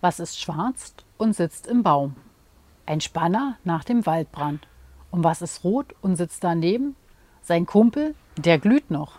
Was ist schwarz und sitzt im Baum? Ein Spanner nach dem Waldbrand. Und was ist rot und sitzt daneben? Sein Kumpel, der glüht noch.